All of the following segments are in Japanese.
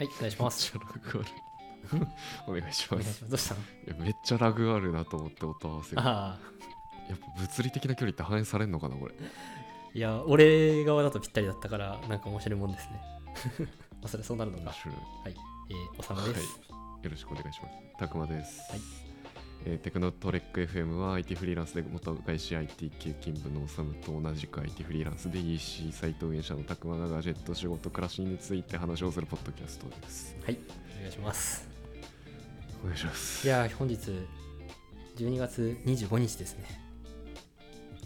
はい、お願いします。めっちゃラグある。お願いします。どうしたの？いやめっちゃラグあるなと思って音合わせが。ああ、やっぱ物理的な距離って反映されんのかな、これ。いや、俺側だとぴったりだったから、なんか面白いもんですね。まあ、それそうなるのか。はい、えー、おさまです。よろしくお願いします。たくまです。はいえーテクノトレック FM は IT フリーランスで元外資 IT 系勤務のおさむと同じく IT フリーランスで EC サイト運営者のたくまがガジェット仕事暮らしについて話をするポッドキャストです。はい、お願いします。お願いします。いやー、本日、12月25日ですね。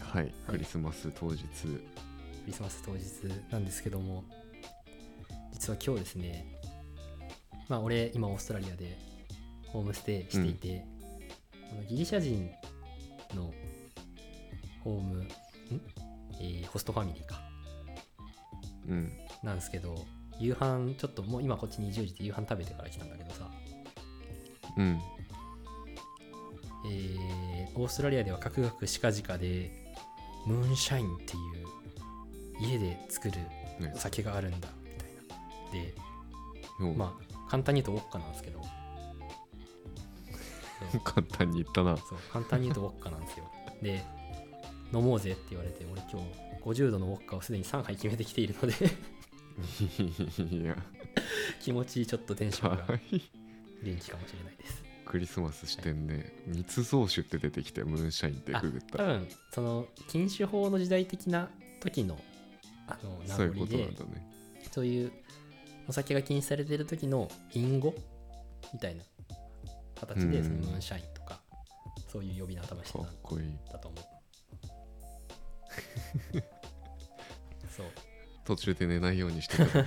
はい、クリスマス当日。クリスマス当日なんですけども、実は今日ですね、まあ、俺、今、オーストラリアでホームステイしていて、あのギリシャ人のホーム、ん？えーホストファミリーか。うん。なんですけど、夕飯、ちょっともう今こっち20時で夕飯食べてから来たんだけどさ、うん。えーオーストラリアではカクカクしかじかで、ムーンシャインっていう家で作るねお酒があるんだみたいな。で、ようまあ、簡単に言うとウォッカなんですけど、簡単に言ったな。そう簡単に言うとウォッカなんですよ。で、飲もうぜって言われて、俺今日50度のウォッカをすでに3杯決めてきているので、いや、気持ちちょっとテンションがはい。元気かもしれないです。クリスマスしてんね。密造酒って出てきて、ムーンシャインってググった多。分その禁酒法の時代的な時のあの名そういうこ残でとなんだね。そういうお酒が禁止されてる時の隠語みたいな形でうん。そのムーンシャインとかそういう呼び名多分してかたんと思う。そう。途中で寝ないようにしていた。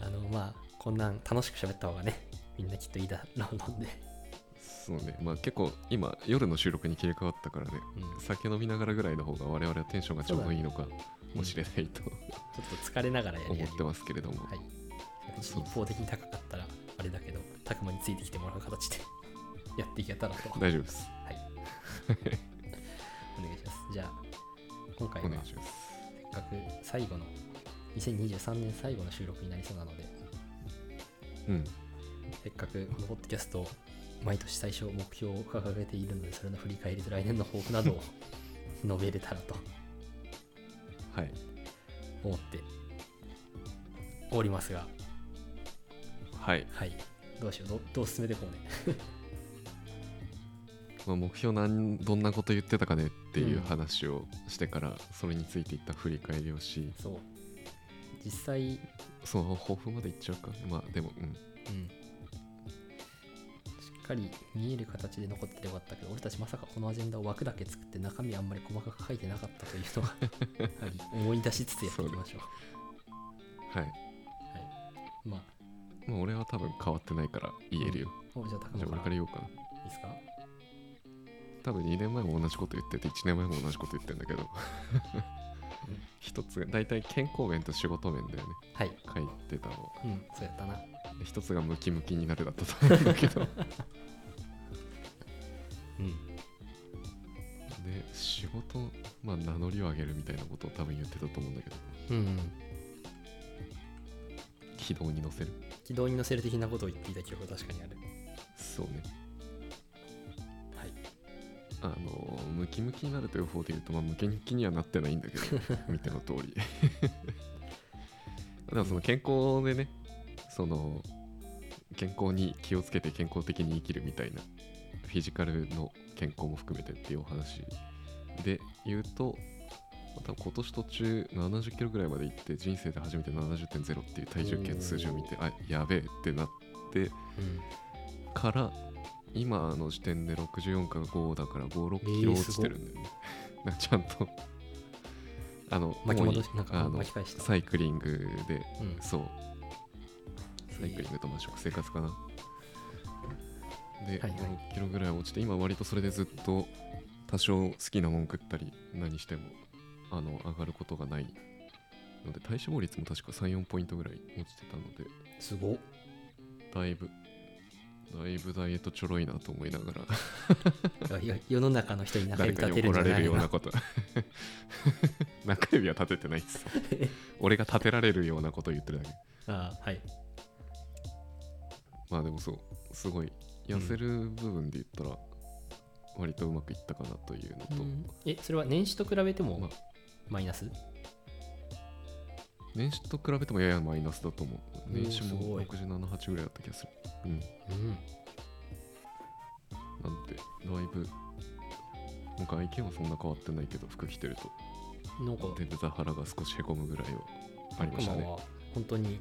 あのまあこんなん楽しく喋った方がねみんなきっといいだろうので、そうね。まあ結構今、夜の収録に切り替わったからね。うん、ち酒飲みながらぐらいの方が我々はテンションがちょうどいいのかもしれないとょっと疲れながらやり思ってますけれども。はい。一方的に高かったらあれだけどたくまについてきてもらう形で やっていけたらと大丈夫です。はい。お願いします。じゃあ、今回はせっお願いします。かく最後の、2023年最後の収録になりそうなので、うん。せっかくこのポッドキャスト、毎年最初目標を掲げているので、それの振り返りと来年の抱負などを 述べれたらとはい。思っておりますが、はい。はい。どうしよう、どどう進めていこうね。まあ、目標なんどんなこと言ってたかねっていううん話をしてから、それについていった振り返りをし、そう。実際、その抱負までいっちゃうか。まあでも、うん。うん。しっかり見える形で残っててよかったけど、俺たちまさかこのアジェンダを枠だけ作って中身あんまり細かく書いてなかったというのは り思い出しつつやっていきましょう。はい。まあ、まあ俺は多分変わってないから言えるよ。おじゃあ、高じゃあ俺野からら言おうかな。いですか？多分2年前も同じこと言ってて、1年前も同じこと言ってんだけど、一つが、大体健康面と仕事面だよね。はい。書いてたの。うん、そうやったな。で一つがムキムキになるだったと思うんだけど。うん。で、仕事、まあ名乗りを上げるみたいなことを多分言ってたと思うんだけど、うん、うん。軌道に乗せる。軌道に乗せる的なことを言っていた記憶は確かにある。そうね。はい。あの、ムキムキになるという方で言うと、まあ、ムキムキにはなってないんだけど、見ての通り。でもその健康でね、その、健康に気をつけて健康的に生きるみたいな、フィジカルの健康も含めてっていうお話で言うと、多分今年途中70キロぐらいまで行って人生で初めて70.0っていう体重計の数字を見てあやべえってなってうん。から今の時点で64か5だから56キロ落ちてるんだよね。なんかちゃんとあの巻き戻し、なんかあの巻き返した。サイクリングでうん。そうサイクリングとまあ食生活かな。で、はいはい6キロぐらい落ちて今割とそれでずっと多少好きなもん食ったり何してもあの上がることがないので体脂肪率も確か34ポイントぐらい落ちてたのですごっ。だいぶだいぶダイエットちょろいなと思いながら。世の中の人に中指立てるんじゃない怒られるようなの。こ と中指は立ててないです。俺が立てられるようなことを言ってるだけ。ああはい。まあでもそうすごい痩せる部分で言ったら割とうまくいったかなというのと、うん。えそれは年始と比べてもまあマイナス？年始と比べてもややマイナスだと思う。年始もすごい。678ぐらいだった気がする。うん。うん。なんでだいぶもう外見はそんな変わってないけど服着てると。なんか全然腹が少しへこむぐらいはありましたね。熊は本当に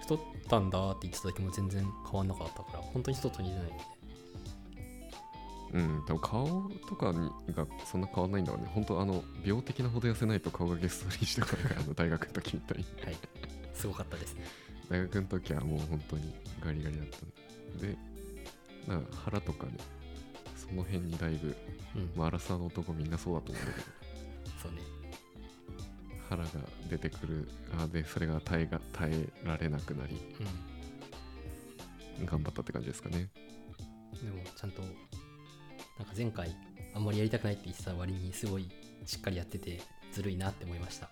太ったんだって言ってた時も全然変わんなかったから本当に人と似てないよねうん多分顔とかにがそんな変わんないんだろうね。本当あの病的なほど痩せないと顔がゲストリーしてこないからあの大学の時みたいに。はい。すごかったです。ね大学の時はもう本当にガリガリだったんで。でなんか腹とかねその辺にだいぶ、うん、まあ、アラサーの男みんなそうだと思うんだけど。そうね。腹が出てくる。あでそれが耐えが耐えられなくなりう頑張ったって感じですかね。んでもちゃんとなんか前回あんまりやりたくないって言ってた割にすごいしっかりやっててずるいなって思いました。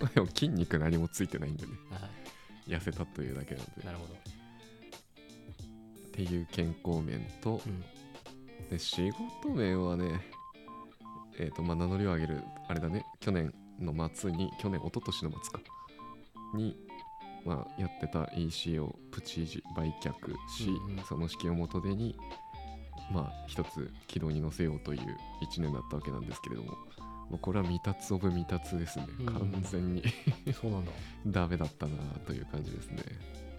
ま あでも筋肉何もついてないんでね。あ痩せたというだけなんで。なるほど。っていう健康面とうん。で仕事面はねえっ、とまあ名乗りを上げるあれだね。去年の末に去年一昨年の末か。にまあやってた EC をプチ時売却し、うんうん。その資金を元手にまあ一つ軌道に乗せようという1年だったわけなんですけれどももうこれは未達オブ未達ですね、うんうん。完全に そうなんだ。ダメだったなという感じですね。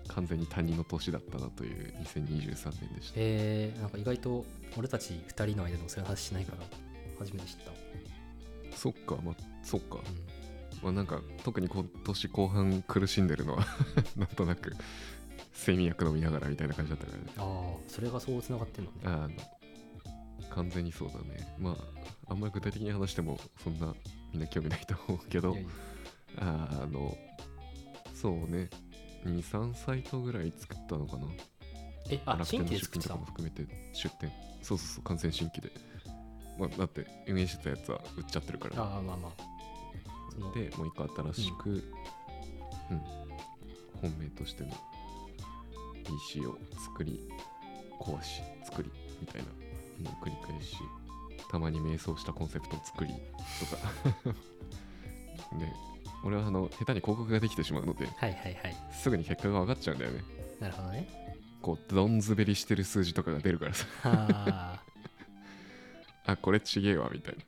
完全に他人の年だったなという2023年でした。えー、なんか意外と俺たち2人の間でもそういう話しないから初めて知った、そっかまあそっか。うんまあなんか特に今年後半苦しんでるのは なんとなく睡眠薬飲みながらみたいな感じだったからね。ああそれがそうつながってんのね。あの完全にそうだね。まああんまり具体的に話してもそんなみんな興味ないと思うけどあのそうね。23サイトぐらい作ったのかな。えあ新規で作ってたの？とかも含めて出店。そうそうそう完全新規で、まあ、だって運営してたやつは売っちゃってるから。ああまあまあでもう一個新しく、うん。本命としての PC を作り壊し作りみたいなのを繰り返したまに迷走したコンセプトを作りとか。で俺はあの下手に広告ができてしまうのではいはいはい。すぐに結果が分かっちゃうんだよね。なるほどね。こうどん滑りしてる数字とかが出るからさ。あ。あこれちげえわみたいな。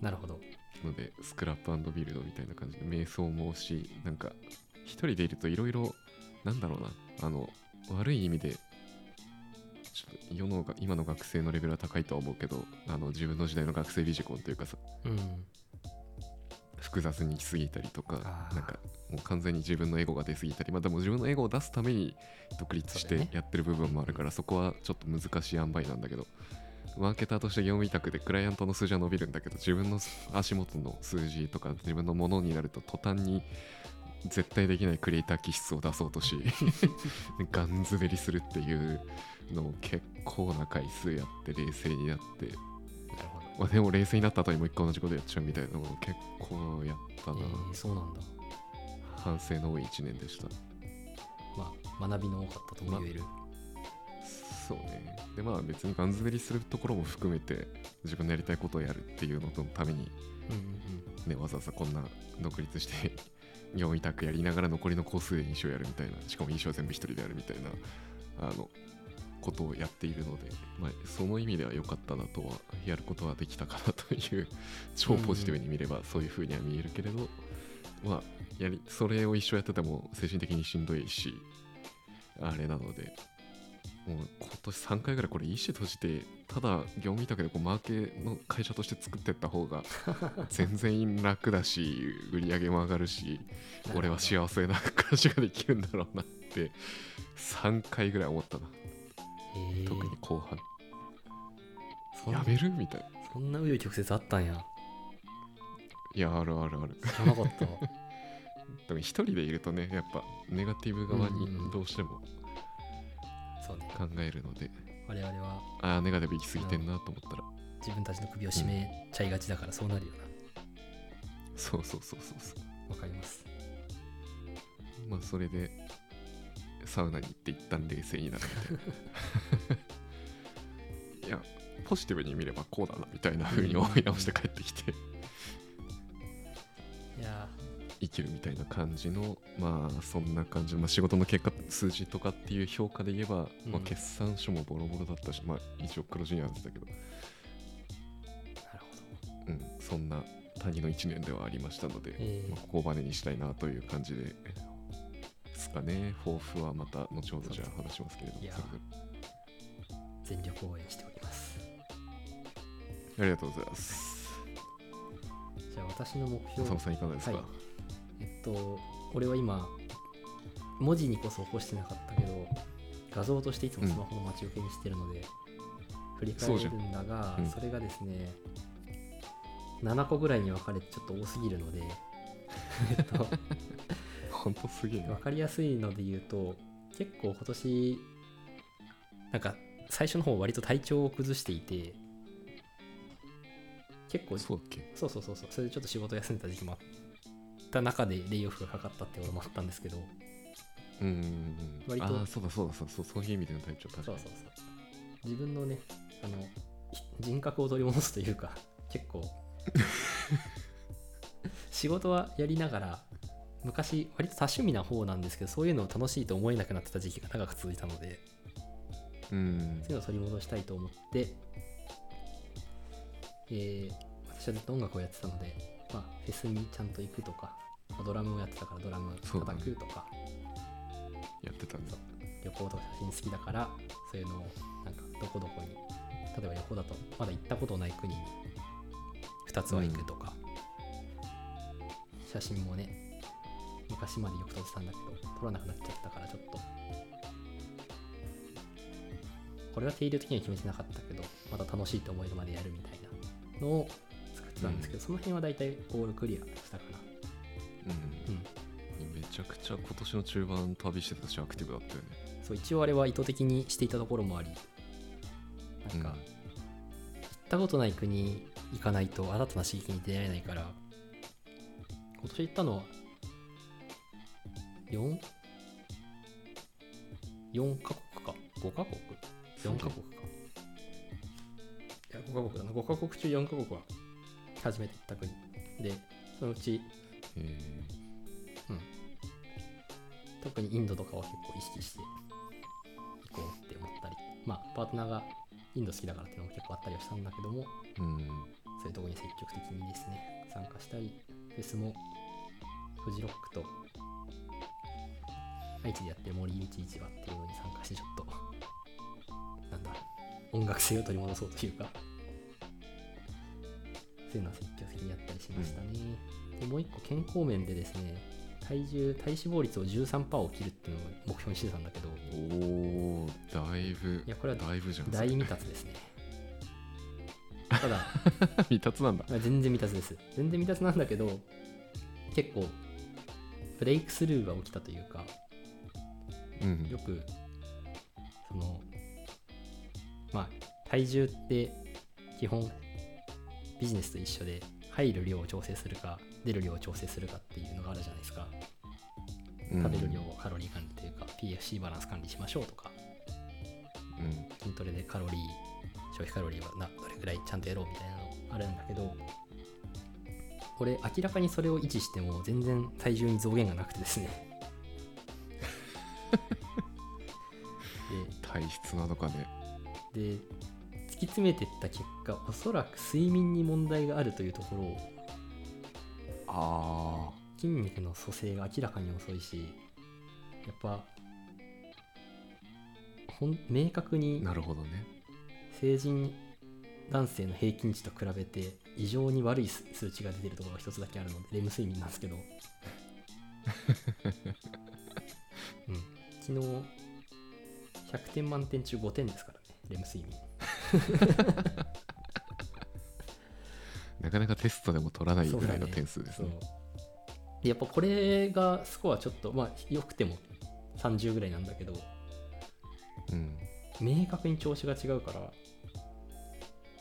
あなるほどのでスクラップビルドみたいな感じで瞑想もしなんか一人でいるといろいろなんだろうなあの悪い意味でちょっと世のが今の学生のレベルは高いとは思うけどあの自分の時代の学生ビジコンというかさうん。複雑に来すぎたりとかなんかもう完全に自分のエゴが出すぎたりまあでも自分のエゴを出すために独立してやってる部分もあるからそ,、こはちょっと難しい塩梅なんだけどマーケターとして業務委託でクライアントの数字は伸びるんだけど自分の足元の数字とか自分のものになると途端に絶対できないクリエイター気質を出そうとし ガン滑りするっていうのを結構な回数やって冷静になって。まあ、でも冷静になった後にもう一回同じことやっちゃうみたいなのを結構やったな、えー、そうなんだ。反省の多い1年でした。まあ学びの多かったとも言える、そうね。でまあ別にガン滑りするところも含めて自分のやりたいことをやるっていうののためにうんうん。ねわざわざこんな独立して業務委託やりながら残りの工数で印象やるみたいなしかも印象は全部一人でやるみたいなあのことをやっているので、まあ、その意味では良かったなとはやることはできたかなという超ポジティブに見ればそういう風には見えるけれど、まあやりそれを一生やってても精神的にしんどいしあれなのでもう今年3回ぐらいこれ EC 閉じてただ業務委託でこうマーケの会社として作ってった方が 全然楽だし売り上げも上がるしうん俺は幸せな暮らしができるんだろうなって3回ぐらい思ったな。えー、特に後半。やめるみたい。なそんな紆余曲折あったんや。いやあるあるある。知らなかった。でも一人でいるとねやっぱネガティブ側にうんうん。どうしてもそうね。考えるので、我々はああネガティブ行き過ぎてんなと思ったら、自分たちの首を絞めちゃいがちだからそうなるよな、そうそうそうそうそう。わかります。まあそれでサウナに行って一旦冷静になるみたいな。いやポジティブに見ればこうだなみたいな風に思い直して帰ってきて。いや生きるみたいな感じのまあそんな感じ、まあ、仕事の結果数字とかっていう評価で言えば、うん。まあ、決算書もボロボロだったしまあ一応黒字にはなってたけど。ーなるほど。うんそんな谷の1年ではありましたので、えーまあ、ここをバネにしたいなという感じでですかね。抱負はまた後ほどじゃあ話しますけれども。全力応援しております。ありがとうございます。じゃあ私の目標。さんいかがですか、はい。えっと俺は今文字にこそ起こしてなかったけど画像としていつもスマホの待ち受けにしてるので、振り返るんだがそそれがですね7個ぐらいに分かれてちょっと多すぎるのでえっとほんとすげえな。分かりやすいので言うと結構今年なんか最初の方割と体調を崩していて結構そうだっけ？そうそうそうそうそれでちょっと仕事休んでた時期もあった中でレイオフがかかったってこともあったんですけど。うん。うんうん割と。ああそうだそうだそうそうそういう意味での体調確かにそうそうそう。自分のねあのひ人格を取り戻すというか結構。仕事はやりながら昔割と多趣味な方なんですけどそういうのを楽しいと思えなくなってた時期が長く続いたので。うん。そういうのを取り戻したいと思って、えー私はずっと音楽をやってたので、まあ、フェスにちゃんと行くとか、まあドラムをやってたからドラム叩くとか、やってたんだ旅行とか写真好きだからそういうのをなんかどこどこに例えば旅行だとまだ行ったことない国に2つは行くとか、写真もね昔までよく撮ってたんだけど撮らなくなっちゃったからちょっと。これは定量的には決めてなかったけどまた楽しいと思えるまでやるみたいなのを作ってたんですけど、その辺は大体ゴールクリアしたかな。うん。うん。めちゃくちゃ今年の中盤旅してたしアクティブだったよね。そう一応あれは意図的にしていたところもありなんか、うん。行ったことない国行かないと新たな刺激に出会えないから今年行ったのは 4? 4カ国か。5カ国？4カ国か。いや5カ国だな。5カ国中4カ国は初めて行った国でそのうちえ特にインドとかは結構意識して行こうって思ったりまあパートナーがインド好きだからっていうのも結構あったりはしたんだけどもーうん。そういうところに積極的にですね参加したりフェスもフジロックと愛知でやってる森道市場っていうのに参加してちょっとなんだ音楽性を取り戻そうというかそういうのは積極的にやったりしましたね、でもう一個健康面でですね体重体脂肪率を13%を切るっていうのを目標にしてたんだけど。おおだいぶいやこれはだいぶじゃん大未達ですね。ただ 未達なんだ。まあ全然未達です。全然未達なんだけど結構ブレイクスルーが起きたというかうん。よくそのまあ体重って基本ビジネスと一緒で入る量を調整するか出る量を調整するかっていうのがあるじゃないですか。うん。食べる量をカロリー管理というか PFC バランス管理しましょうとか。うん筋トレでカロリー消費カロリーはなどれぐらいちゃんとやろうみたいなのあるんだけど俺明らかにそれを維持しても全然体重に増減がなくてですね。体質なのかねで。で突き詰めてった結果おそらく睡眠に問題があるというところをあ筋肉の蘇生が明らかに遅いしやっぱほん明確あになるほどね。成人男性の平均値と比べて異常に悪い数数値が出てるところが一つだけあるのでレム睡眠なんですけど、うん、昨日100点満点中5点ですからねレム睡眠 なかなかテストでも取らないぐらいの点数ですね。でやっぱこれがスコアちょっとまあ良くても30ぐらいなんだけどうん。明確に調子が違うから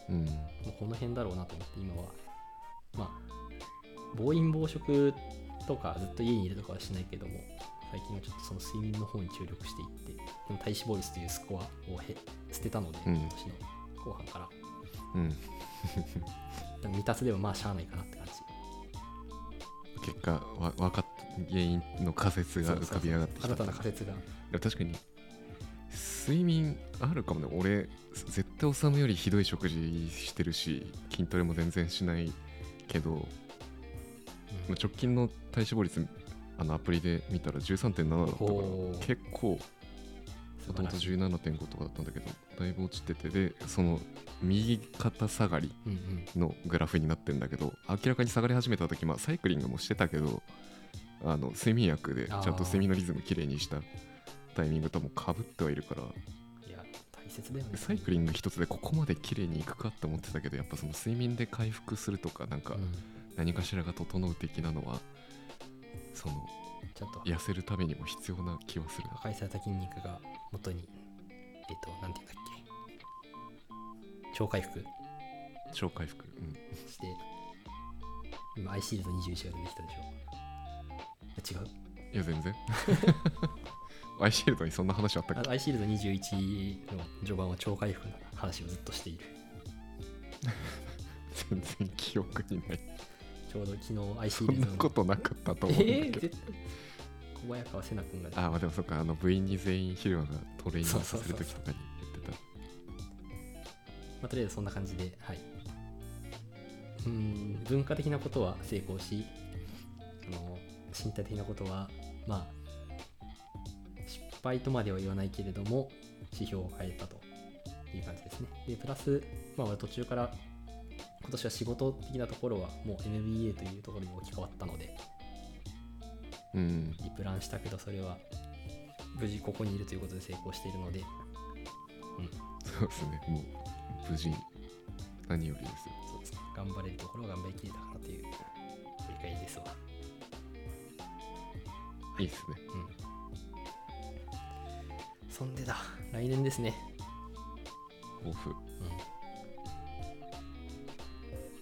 うん。もうこの辺だろうなと思って今は。まあ暴飲暴食とかずっと家にいるとかはしないけども最近はちょっとその睡眠の方に注力していって体脂肪率というスコアをへ捨てたので、うん。今年の後半から。うん。でも未達でもまあしゃあないかなって感じ。結果わ分かった原因の仮説が浮かび上がってきた新たな仮説が。でも確かに睡眠あるかもね。俺絶対おさむよりひどい食事してるし筋トレも全然しないけどうん。まあ直近の体脂肪率あのアプリで見たら13.7だったから結構もともと素晴らしい17.5とかだったんだけどだいぶ落ちててでその右肩下がりのグラフになってるんだけど明らかに下がり始めた時まあサイクリングもしてたけどあの睡眠薬でちゃんと睡眠のリズムきれいにしたタイミングともかぶってはいるからいや大切だよね。サイクリング一つでここまで綺麗にいくかって思ってたけどやっぱその睡眠で回復するとかなんかうん。何かしらが整う的なのはその痩せるためにも必要な気はする破壊された筋肉が元にえっ、となんていうんだっけ。超回復。超回復、うん、して今アイシールド21が出てきたでしょ。違う。いや全然。アイシールドにそんな話あったっけ？あアイシールド21の序盤は超回復の話をずっとしている。全然記憶にない。ちょうど昨日アイシそんなールドのことなかったとえ思うんだー、けど、絶対小早川瀬名君がああまあでもそっかあの部員に全員昼間がトレーニングさせる時とかに言ってたまあ、とりあえずそんな感じで、はい。うーん、文化的なことは成功し、その身体的なことは、まあ、失敗とまでは言わないけれども、指標を変えたという感じですね。で、プラス、まあ、俺途中から、今年は仕事的なところはもう MBA というところに置き換わったので、うん。リプランしたけど、それは無事ここにいるということで成功しているので、そうですね。もう無事何よりですよ。そうですね。頑張れるところは頑張りきれたかなという振り返りですわ。い。いですね。うん。そんでだ、来年ですね。抱負。うん。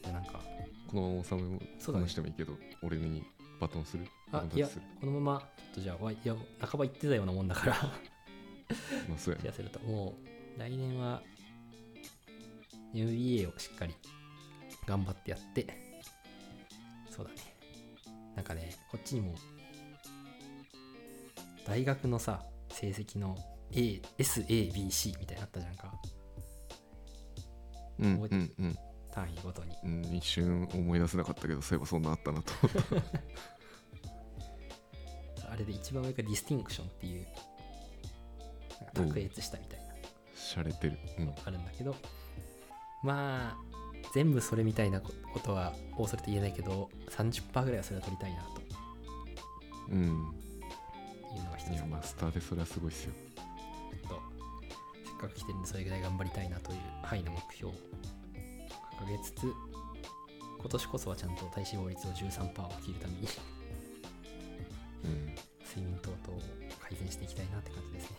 でなんか、このまま収めもそうだね。話してもいいけど、俺にバトンする？あ、いやバトンタッチする、このまま、ちょっとじゃあ、わいいや、半ば言ってたようなもんだから、まあそうやね。すると、もう、来年は、MBA をしっかり頑張ってやって、そうだね。なんかね、こっちにも、大学のさ、成績の A、SABC みたいなのあったじゃんか。うん覚えてる？うんうん単位ごとに。うん一瞬思い出せなかったけどそういえばそんなあったなと。思ったあれで一番上がディスティンクションっていう、卓越したみたいな。しゃれてる。うん。あるんだけど。まあ全部それみたいなこことは大それと言えないけど30%ぐらいはそれは取りたいなと。うん。いうのが一つ。いやマスターでそれはすごいっすよ。とせっかく来てるんでそれぐらい頑張りたいなという範囲の目標を掲げつ。つ今年こそはちゃんと体脂肪率を13%を切るために。うん。睡眠等々を改善していきたいなって感じですね。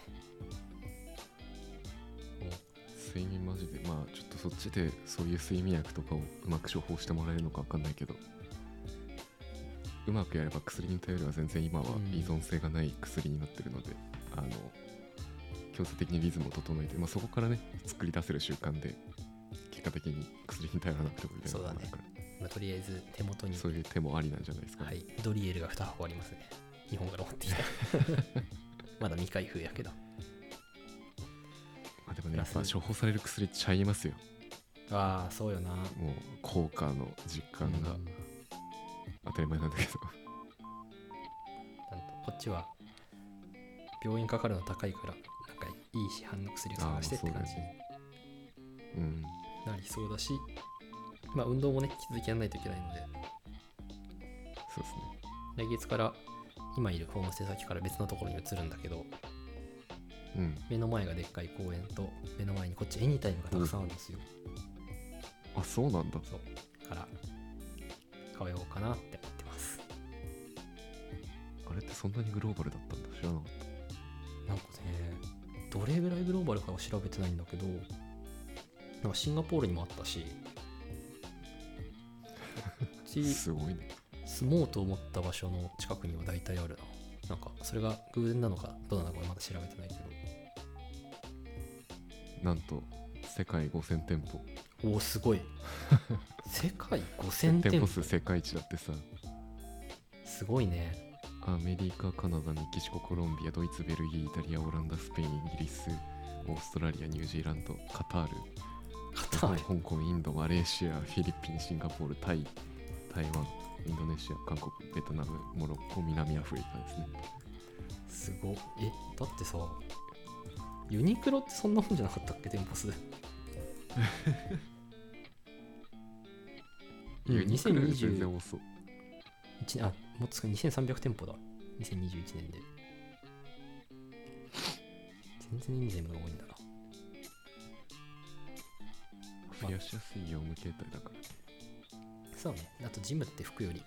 睡眠マジで。まあちょっとそっちでそういう睡眠薬とかをうまく処方してもらえるのか分かんないけど。うまくやれば薬に頼れば全然今はうん。依存性がない薬になってるので、あの強制的にリズムを整えて、まあ、そこからね作り出せる習慣で結果的に薬に頼らなくてもいなのがあるからまあ、とりあえず手元に。そういう手もありなんじゃないですか、ね。はい、ドリエルが2箱ありますね。日本から持ってきた。まだ未開封やけど。まあ、でもねやっぱ処方される薬ちゃいますよ。ああ、そうよな。もう効果の実感がうん。当たり前なんだけど、なんとこっちは病院かかるの高いから、なんかいい市販の薬を探してって感じ。にうんなりそうだし、まあ運動もね、引き続きやらないといけないので、そうですね来月から今いるホームステイ先から別のところに移るんだけど、うん目の前がでっかい公園と、目の前にこっちエニタイムがたくさんあるんですよ。あそうなんだそう。から、通おうかなって思ってます。あれってそんなにグローバルだったんだ知らなかっなんかね、どれぐらいグローバルかは調べてないんだけど、なんかシンガポールにもあったし、すごいね。住もうと思った場所の近くには大体あるな。なんかそれが偶然なのかどうなのかまだ調べてないけなんと世界5000店舗。どおおすごい。世界5000店店舗？舗数世界一だってさ。すごいね。アメリカカナダメキシココロンビアドイツベルギーイタリアオランダスペインイギリスオーストラリアニュージーランドカタール香港インドマレーシアフィリピンシンガポールタイ台湾インドネシア韓国ベトナムモロッコ南アフリカですね。すごいえだってさユニクロってそんなもんじゃなかったっけ？店舗数。う んユニクロ全2021然多そう。年あもっと少ない。2300店舗だ。2021年で。全然いい全部が多いんだな増やしやすい業務形態だからそうね。あとジムって服より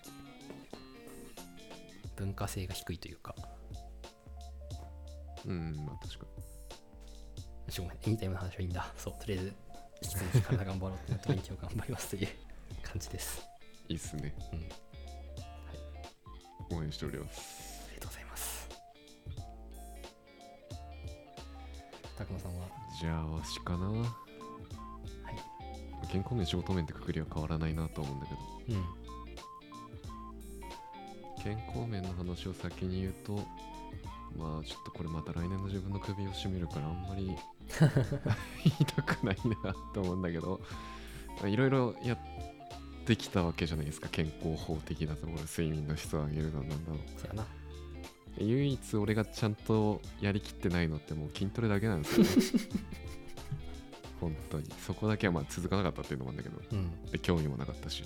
文化性が低いというか。うんまあ確かしょうがない。エニタイムの話はいいんだ。そう。とりあえず引き続き体頑張ろうってなって勉強頑張りますという 感じです。にいいっすね。うん。応援しております。ありがとうございます。拓野さんは？じゃあわしかな。はい健康面仕事面ってくくりは変わらないなと思うんだけど。うん。健康面の話を先に言うとまあちょっとこれまた来年の自分の首を絞めるからあんまり言いたくないなと思うんだけどまあいろいろやってきたわけじゃないですか健康法的なところ睡眠の質を上げるのなんだろう。唯一俺がちゃんとやりきってないのってもう筋トレだけなんですよね 本当にそこだけはまあ続かなかったっていうのもあるんだけどうん。で興味もなかったし、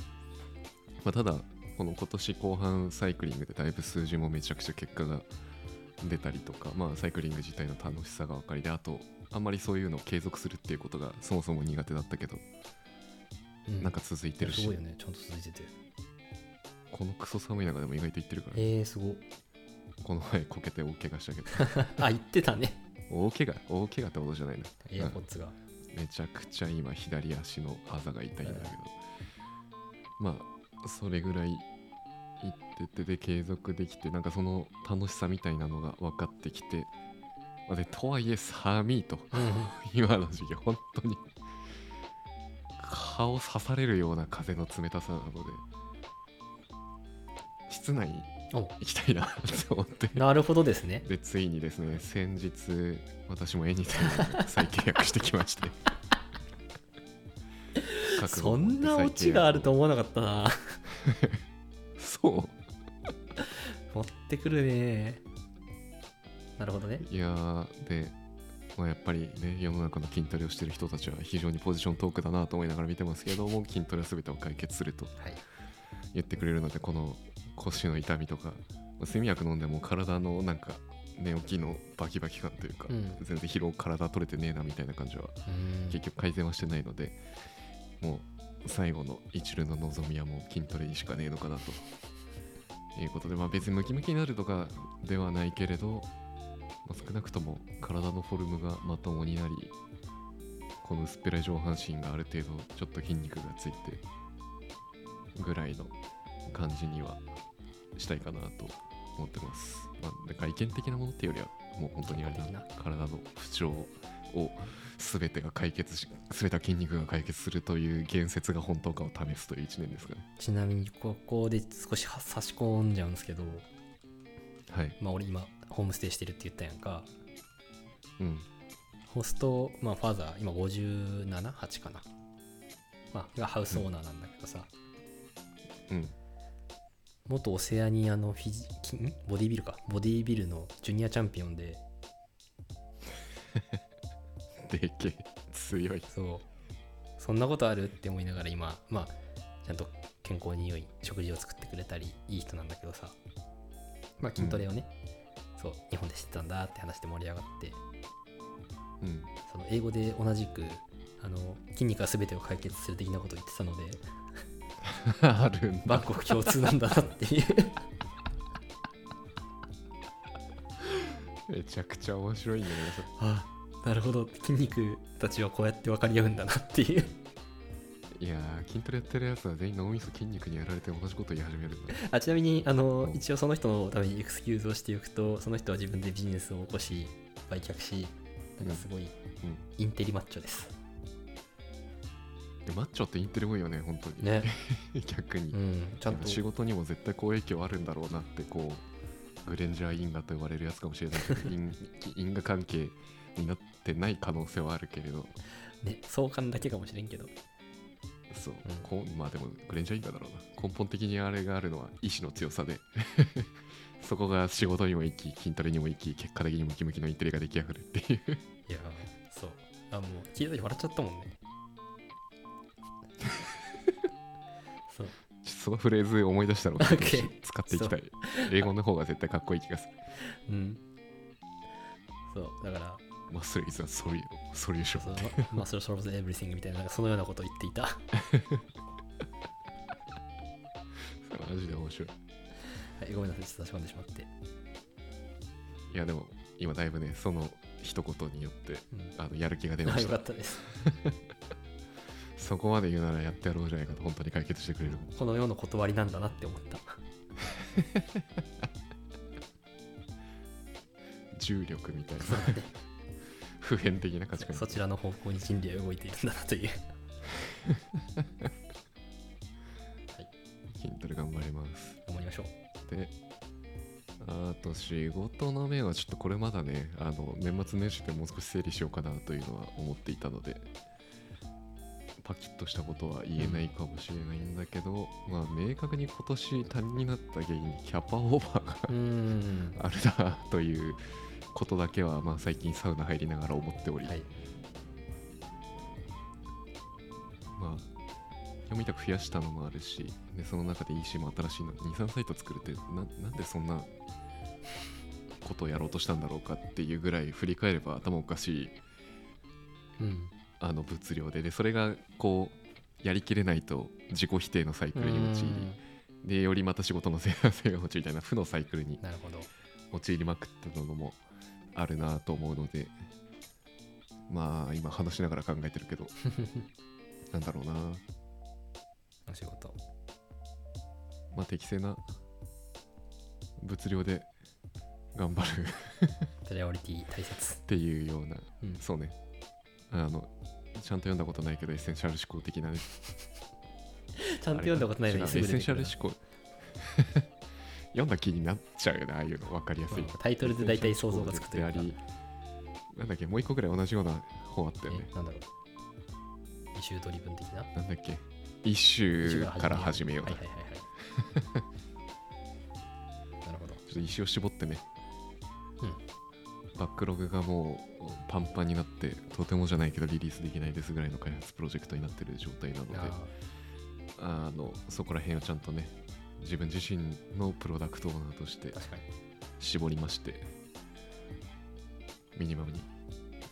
まあ、ただこの今年後半サイクリングでだいぶ数字もめちゃくちゃ結果が出たりとか、まあ、サイクリング自体の楽しさが分かりであとあんまりそういうのを継続するっていうことがそもそも苦手だったけど、うん。なんか続いてるし。すごいよね。ちゃんと続いてて。このクソ寒い中でも意外といってるから、えー、すご。この前こけて大怪我したけど。あ言ってたね。大怪我大怪我ってことじゃないなエアポッツがめちゃくちゃ今左足のあざが痛いんだけど、まあそれぐらい行っててで継続できてなんかその楽しさみたいなのが分かってきてまあでとはいえ寒いと。今の時期本当に顔刺されるような風の冷たさなので室内お行きたいな。と思って。なるほどですね。でついにですね先日私も絵に再契約してきまして。そんなオチがあると思わなかったな。そ持ってくるね。なるほどね。ういやーで、まあ、やっぱりね世の中の筋トレをしてる人たちは非常にポジショントークだなと思いながら見てますけども筋トレは全てを解決するとはい。言ってくれるのでこの腰の痛みとか睡眠薬飲んでも体のなんか寝起きのバキバキ感というか、うん。全然疲労体取れてねえなみたいな感じはうん。結局改善はしてないのでもう最後の一流の望みはもう筋トレにしかねえのかなと。いうことでまあ別にムキムキになるとかではないけれど、まあ、少なくとも体のフォルムがまともになりこの薄っぺらい上半身がある程度ちょっと筋肉がついてぐらいの感じにはしたいかなと思ってます、まあ、で外見的なものっていうよりはもう本当にあれだな。体の不調を全てが解決し全ては筋肉が解決するという言説が本当かを試すという1年ですかね。ちなみにここで少しは差し込んじゃうんですけどはい。まあ俺今ホームステイしてるって言ったやんか。うん。ホスト、まあ、ファーザー今578かな、まあ、がハウスオーナーなんだけどさ、うん元オセアニアのフィジボディビルか？ボディビルのジュニアチャンピオンで。でけえ強い。そう。そんなことあるって思いながら今まあちゃんと健康に良い食事を作ってくれたりいい人なんだけどさ。まあ筋トレをね、そう日本で知ってたんだって話で盛り上がって。うん。その英語で同じくあの筋肉が全てを解決する的なことを言ってたのであるんだ。バンコク共通なんだなっていう。めちゃくちゃ面白いんだけどさ。あなるほど。筋肉たちはこうやって分かり合うんだなっていう。いやー筋トレやってるやつは全員脳みそ筋肉にやられて同じこと言い始めるんだあちなみにあのうん。一応その人のためにエクスキューズをしておくとその人は自分でビジネスを起こし売却しなんかすごいインテリマッチョです、でマッチョってインテリ多いよね本当に。ね。逆に、うんちゃんと。仕事にも絶対好影響あるんだろうなってこうグレンジャー因果と呼ばれるやつかもしれないけど 因因果関係になってない可能性はあるけれど。ね相関だけかもしれんけど。そう、うん。まあでもグレンジャー因果だろうな。根本的にあれがあるのは意志の強さで。そこが仕事にも生き筋トレにも生き結果的にムキムキのインテリが出来上がるっていう。いやーそう。あもう聞いた時笑っちゃったもんねそのフレーズ思い出したら教えてほしい OK 使っていきたい。英語の方が絶対かっこいい気がする。うん。そうだから。マッスルイズはソリソリューションそのマッスルソルブズエブリシングみたいななんかそのようなことを言っていた。は マジで面白い。いごめんなさいちょっと差し込んでしまって、いやでも今だいぶねその一言によってうん。あのやる気が出まあよかしたったです そこまで言うならやってやろうじゃないかと本当に解決してくれる。この世の断りなんだなって思った。重力みたいな。普遍的な価値観。そちらの方向に人類は動いているんだなという。筋トレ頑張ります。思いましょう。であと仕事の面はちょっとこれまだねあの年末年始でもう少し整理しようかなというのは思っていたのでパキッとしたことは言えないかもしれないんだけど、まあ明確に今年他人になった原因にキャパオーバーがあるなということだけは、まあ、最近サウナ入りながら思っており、はい。まあ読みたく増やしたのもあるしでその中で EC も新しいの23サイト作るってななんでそんなことをやろうとしたんだろうかっていうぐらい振り返れば頭おかしい。うんあの物量ででそれがこうやりきれないと自己否定のサイクルに陥りでよりまた仕事の生産性が落ちるみたいな負のサイクルに陥りまくったのもあるなと思うのでまあ今話しながら考えてるけど なんだろうな。お仕事。まあ適正な物量で頑張る。プライオリティ大切。っていうような。うん。そうね。あのちゃんと読んだことないけどエッセンシャル思考的なね。ちゃんと読んだことないのにエッセンシャル思考。読んだ気になっちゃうよねああいうの分かりやすい。うんタイトルで大体想像がつくというか。エッセンシャル思考でありなんだっけもう一個ぐらい同じような本あったよね。えなんだろう。イシュードリブン的な？なんだっけ。イシューから始めよな。はいはいはいはい。なるほど。ちょっと石を絞ってね、うんバックログがもうパンパンになってとてもじゃないけどリリースできないですぐらいの開発プロジェクトになってる状態なのでああのそこら辺をちゃんとね自分自身のプロダクトオーナーとして絞りましてミニマムに。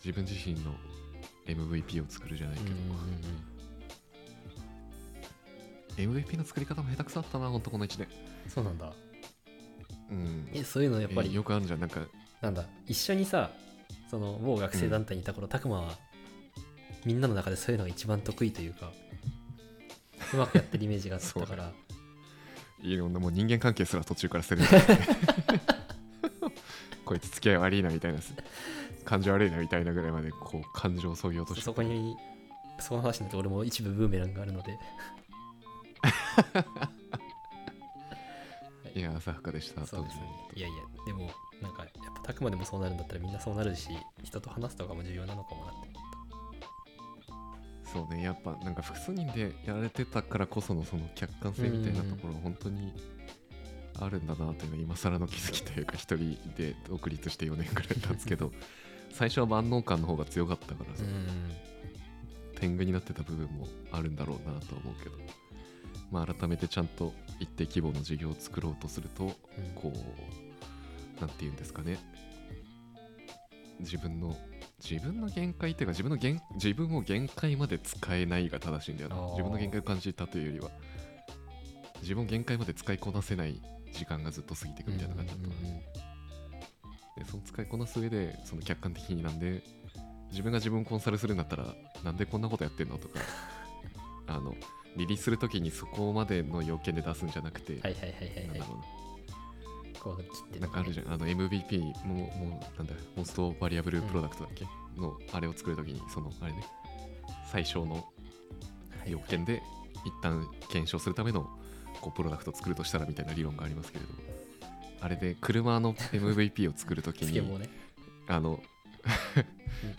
自分自身の MVP を作るじゃないけど、うんうんうん MVP の作り方も下手くそだったなほんとこの1年。そうなんだ。うん。えそういうのやっぱり、えーよくあるじゃん。なんかなんだ一緒にさその某学生団体にいた頃、たくまはみんなの中でそういうのが一番得意というかうまくやってるイメージがあったから。いろんなもう人間関係すら途中から捨てる こいつ付き合い悪いなみたいな感情悪いなみたいなぐらいまでこう感情をそぎ落として。そこにその話になって俺も一部ブーメランがあるのでいや浅はかでした。そうですね。当いやいやでもなんかやっぱたくまでもそうなるんだったらみんなそうなるし人と話すとかも重要なのかもなって時そうねやっぱなんか複数人でやられてたからこそのその客観性みたいなところ本当にあるんだなというのは今更の気づきというか一人で独立して4年ぐらい経つけど 最初は万能感の方が強かったからさ、天狗になってた部分もあるんだろうなとは思うけど、まあ、改めてちゃんと一定規模の事業を作ろうとするとうん。こうなんて言うんですかね。自分の自分の限界っていうか自分の限自分を限界まで使えないが正しいんだよな。自分の限界を感じたというよりは自分を限界まで使いこなせない時間がずっと過ぎていくみたいな感じだったな、うんうんうん。でその使いこなす上でその客観的になんで自分が自分をコンサルするんだったらなんでこんなことやってんのとかあのリリースするときにそこまでの要件で出すんじゃなくて、はいはいはいはいはい。なんだろうなこう切ってなんかあるじゃん、あの MVP も、もう、なんだ、モストバリアブルプロダクトだっけ、の、あれを作るときに、その、あれね、最小の要件で、一旦検証するための、こう、プロダクトを作るとしたらみたいな理論がありますけれど、あれで、車の MVP を作るときに、あの、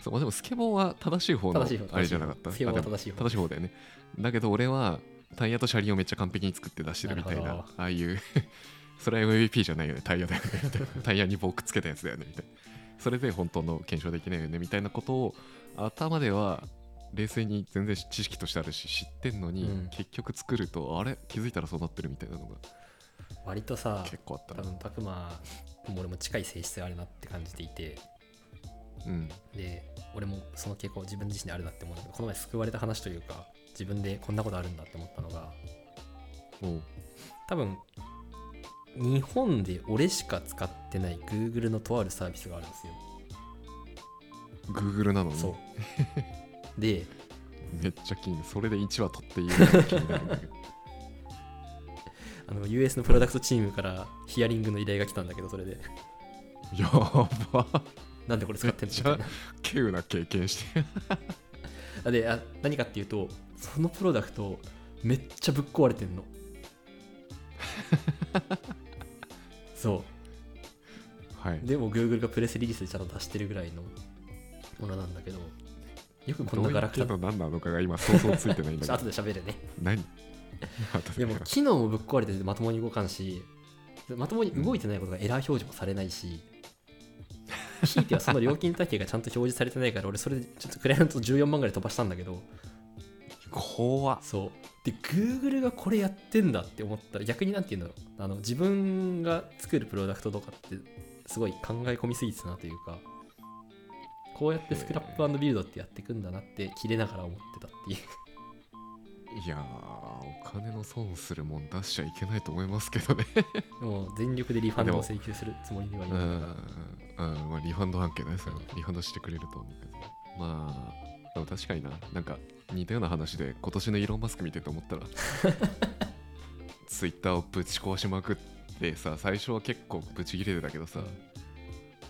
そうまあでもスケボーは正しい方のあれじゃなかった？スケボーは正しい方正しい方だよね。だけど俺はタイヤと車輪をめっちゃ完璧に作って出してるみたいな、ああいう、それは MVP じゃないよね、タイヤだよね、みたいな。タイヤに棒くっつけたやつだよね、みたいな。それで本当の検証できないよね、みたいなことを頭では冷静に全然知識としてあるし知ってんのに、うん結局作るとあれ？気づいたらそうなってるみたいなのが割とさ結構あったな。多分パクマも俺も近い性質があるなって感じていてうん。で俺もその傾向自分自身であるなって思うんだけどこの前救われた話というか自分でこんなことあるんだって思ったのが多分日本で俺しか使ってない Google のとあるサービスがあるんですよ。Google なのに？そう。でめっちゃ気になる。それで1話取っていい。あの US のプロダクトチームからヒアリングの依頼が来たんだけどそれで。やばなんでこれ使ってんのみたいな。稀有な経験してあであ何かっていうとそのプロダクトめっちゃぶっ壊れてんの。そはい。うでも Google がプレスリリースでちゃんと出してるぐらいのものなんだけどよくこんなガラクタ。どういうの何なのかが今想像ついてないんだけど。後で喋るね。何？でも機能もぶっ壊れててまともに動かんしまともに動いてないことがエラー表示もされないし、ひいてはその料金体系がちゃんと表示されてないから俺それでちょっとクライアント14万ぐらい飛ばしたんだけど怖っ。そう。で Google がこれやってんだって思ったら逆になんて言うんだろう。あの自分が作るプロダクトとかってすごい考え込みすぎてたなというかこうやってスクラップビルドってやっていくんだなって切れながら思ってたっていういやーお金の損するもん出しちゃいけないと思いますけどね。もう全力でリファンドを請求するつもりではいる。うんうんまあリファンド案件ねそれはリファンドしてくれると思うけどまあでも確かにななんか似たような話で今年のイーロン・マスク見てて思ったらツイッターをぶち壊しまくってさ最初は結構ブチ切れてたけどさ、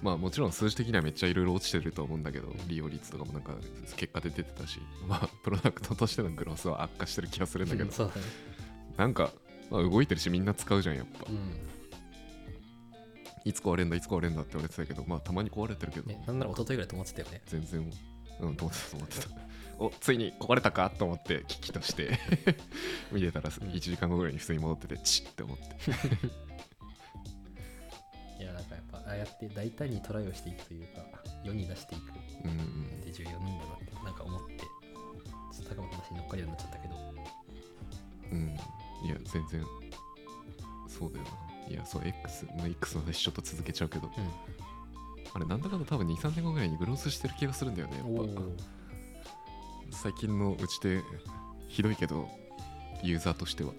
まあもちろん数字的にはめっちゃいろいろ落ちてると思うんだけど利用率とかもなんか結果で出てたし まあプロダクトとしてのグロスは悪化してる気がするんだけど。うんね。なんか、まあ、動いてるしみんな使うじゃんやっぱ。うん。いつ壊れんだいつ壊れんだって言われてたけどまあたまに壊れてるけど、ね、なんなら一昨日ぐらいと思ってたよね。全然う。んと思ってたと思ってた。おついに壊れたかと思って危機として 見てたら1時間後ぐらいに普通に戻っててチッって思ってああやって大胆にトライをしていくというか世に出していく。うんうん。って重要なんだなってなんか思ってちょっと高本の話に乗っかるようになっちゃったけど。うん。いや全然。そうだよな。いやそう X まあ X の話ちょっと続けちゃうけど。あれなんだかんだ多分23年後ぐらいにグロースしてる気がするんだよねやっぱ。最近のうちでひどいけどユーザーとしては。ね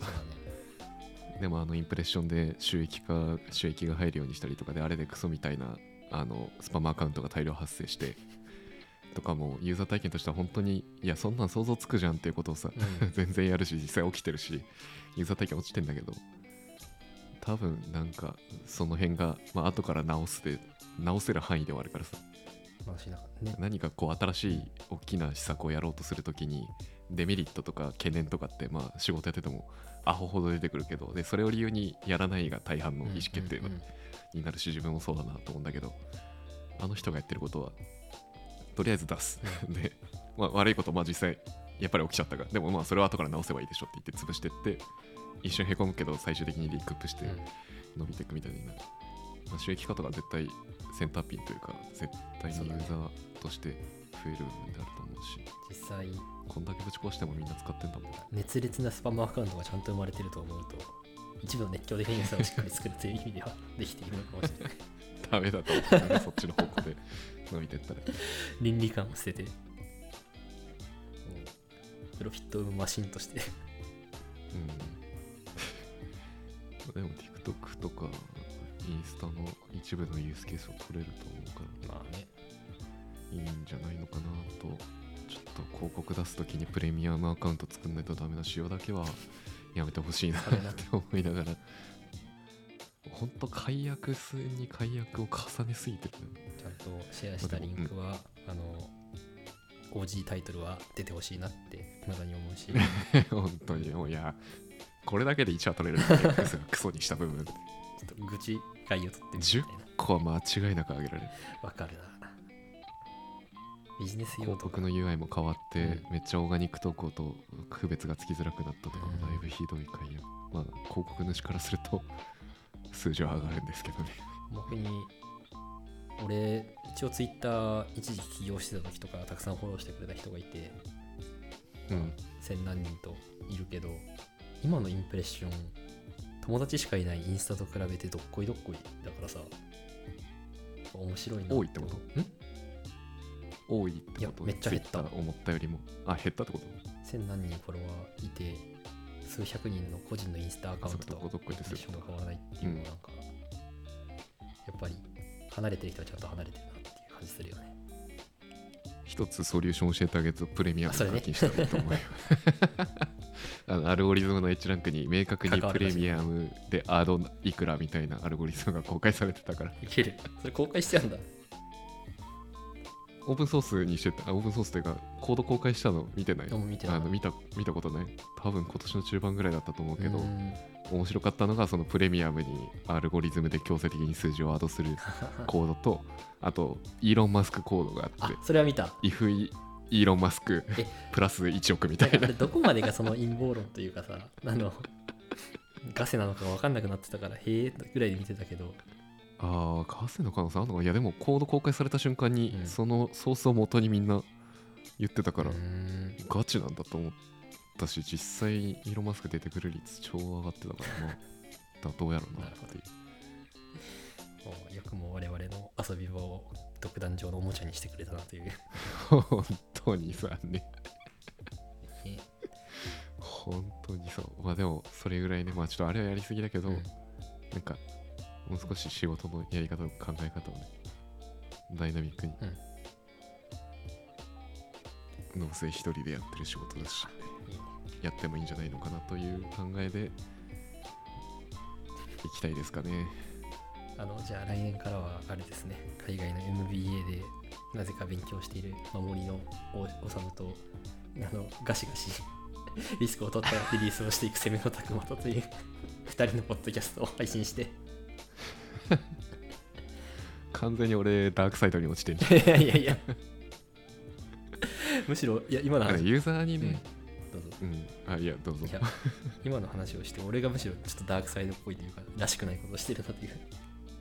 でもあのインプレッションで収益化収益が入るようにしたりとかであれでクソみたいなあのスパムアカウントが大量発生してとかもユーザー体験としては本当にいやそんなん想像つくじゃんっていうことをさ、うん。全然やるし実際起きてるしユーザー体験落ちてんだけど多分なんかその辺が、まあ後から直すで直せる範囲ではあるからさまあしな。かね。何かこう新しい大きな施策をやろうとするときにデメリットとか懸念とかってまあ仕事やっててもアホほど出てくるけどでそれを理由にやらないが大半の意思決定になるし自分もそうだなと思うんだけどあの人がやってることはとりあえず出す。で、まあ、悪いことまあ実際やっぱり起きちゃったがでもまあそれは後から直せばいいでしょって言って潰してって一瞬へこむけど最終的にリクープしてうん。伸びていくみたいになる、まあ、収益化とか絶対センターピンというか絶対にユーザーとして増えるんであると思うし。実際。こんだけぶち壊してもみんな使ってんだもん熱烈なスパムアカウントがちゃんと生まれてると思うと一部の熱狂的なユーザーをしっかり作るという意味では できているのかもしれない。ダメだと思ったねそっちの方向で伸びてったら。倫理観を捨ててプロフィットを生むマシンとして。うん。でも TikTok とかインスタの一部のユースケースを取れると思うからまあね。いいんじゃないのかなとちょっと広告出すときにプレミアムアカウント作んないとダメな仕様だけはやめてほしいなって思いながら。ほんと解約数に解約を重ねすぎてる。ちゃんとシェアしたリンクは、あの OG タイトルは出てほしいなってまだに思うし。本当にもういやこれだけで1話取れるクソクソにした部分と愚痴概を取ってみるみたいな。ここは間違いなく上げられる。わかるな。ビジネス用とか。広告の UI も変わって、うん。めっちゃオーガニック投稿と区別がつきづらくなったとか、うんだいぶひどい解約まあ広告主からすると数字は上がるんですけどね。僕に俺一応ツイッター一時期起業してた時とかたくさんフォローしてくれた人がいてうん。千何人といるけど今のインプレッション友達しかいないインスタと比べてどっこいどっこいだからさ。面白いな。多いってこと？ん？多いってこと？めっちゃ減った。思ったよりも。あ減ったってこと？千何人フォロワーいて数百人の個人のインスタアカウントと一緒が変わらないっていうのはなんか、やっぱり離れてる人はちゃんと離れてるなっていう感じするよね。一つソリューション教えてあげるとプレミアム課金したらいいと思うよ あのアルゴリズムの H ランクに明確にプレミアムでアードいくらみたいなアルゴリズムが公開されてたから。いける。それ公開してやんだ。オープンソースにしてた。あオープンソースというかコード公開したの見てない？見てない。あの見た見たことない？多分今年の中盤ぐらいだったと思うけど、うん。面白かったのがそのプレミアムにアルゴリズムで強制的に数字をアドする コードとあとイーロン・マスクコードがああって。それは見た。if イーロン・マスクえプラス1億みたいな。どこまでがその陰謀論というかさ あのガセなのか分かんなくなってたからへえぐらいで見てたけど。ああカセの可能性あるのかな？いやでもコード公開された瞬間に、うん。そのソースを元にみんな言ってたから、ガチなんだと思ったし実際イーロン・マスク出てくる率超上がってたからまあ 妥当やろうなっていう。よくも我々の遊び場を独壇場のおもちゃにしてくれたなという。本当にさね。え。本当にそう。まあでもそれぐらいねまあちょっとあれはやりすぎだけど、うん。なんかもう少し仕事のやり方と考え方をねダイナミックに、どうせ一人でやってる仕事だしいいねやってもいいんじゃないのかなという考えでいきたいですかね。あのじゃあ来年からはあれですね海外の MBA でなぜか勉強している守りのおおさむとあのガシガシ リスクを取ったリリースをしていく攻めのたくまとという2人のポッドキャストを配信して。完全に俺ダークサイドに落ちてるいやいやいや。むしろいや今の話。ユーザーにね、どうぞ。うん、あいやどうぞ。今の話をして俺がむしろちょっとダークサイドっぽいというからしくないことをしてるなという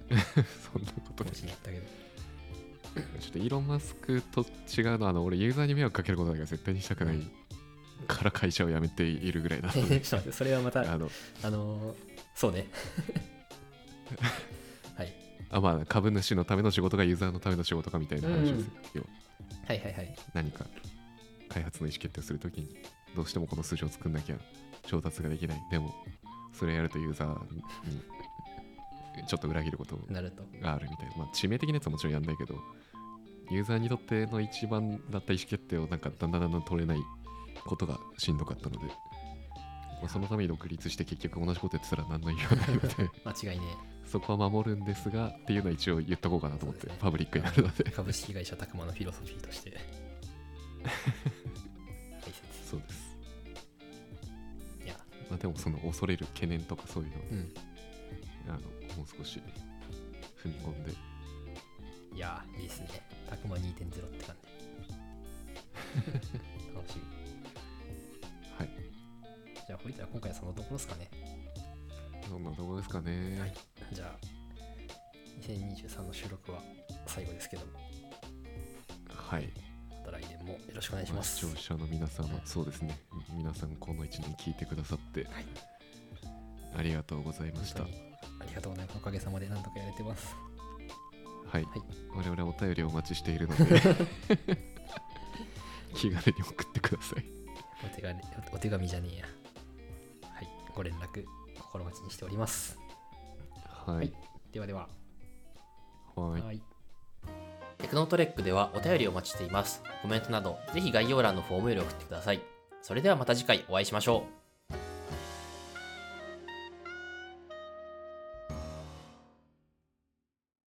そんなことなったけどちょっとイーロン・マスクと違うのはあの俺ユーザーに迷惑かけることだけは絶対にしたくないから会社を辞めているぐらいなのちょっでと待ってそれはまたあのあのーそうね。はい。あまあ株主のための仕事がユーザーのための仕事かみたいな話ですよ、はいはいはい何か開発の意思決定をするときにどうしてもこの数字を作んなきゃ調達ができない。でもそれやるとユーザーにちょっと裏切ることがあるみたい。な、まあ、致命的なやつはもちろんやんないけどユーザーにとっての一番だった意思決定をなんかだんだんだんだん取れないことがしんどかったので、まあ、そのために独立して結局同じことやってたら何の意味もないので 間違いねそこは守るんですがっていうのは一応言っとこうかなと思って、ねパブリックになるので。株式会社たくまのフィロソフィーとして。大切そうです、いや。まあ、でもその恐れる懸念とかそういうのをうん。あのもう少し踏み込んで。いやいいですね。たくま2.0って感じ。楽しみ。はい。じゃあ堀田は今回はそのところですかね。そんなところですかね、はい。じゃあ2023の収録は最後ですけども。はい。また来年もよろしくお願いしまあます。視聴者の皆様、そうですね。皆さん、この1年聞いてくださって、はい。ありがとうございました。ありがとうございますおかげさまでなんとかやれてますはい、はい我々はお便りをお待ちしているので、気軽に送ってください。お手紙お手紙じゃねえやはいご連絡心待ちにしておりますはい。ではでははい。はいテクノトレックではお便りをお待ちしています。コメントなど、ぜひ概要欄のフォームより送ってください。それではまた次回お会いしましょう。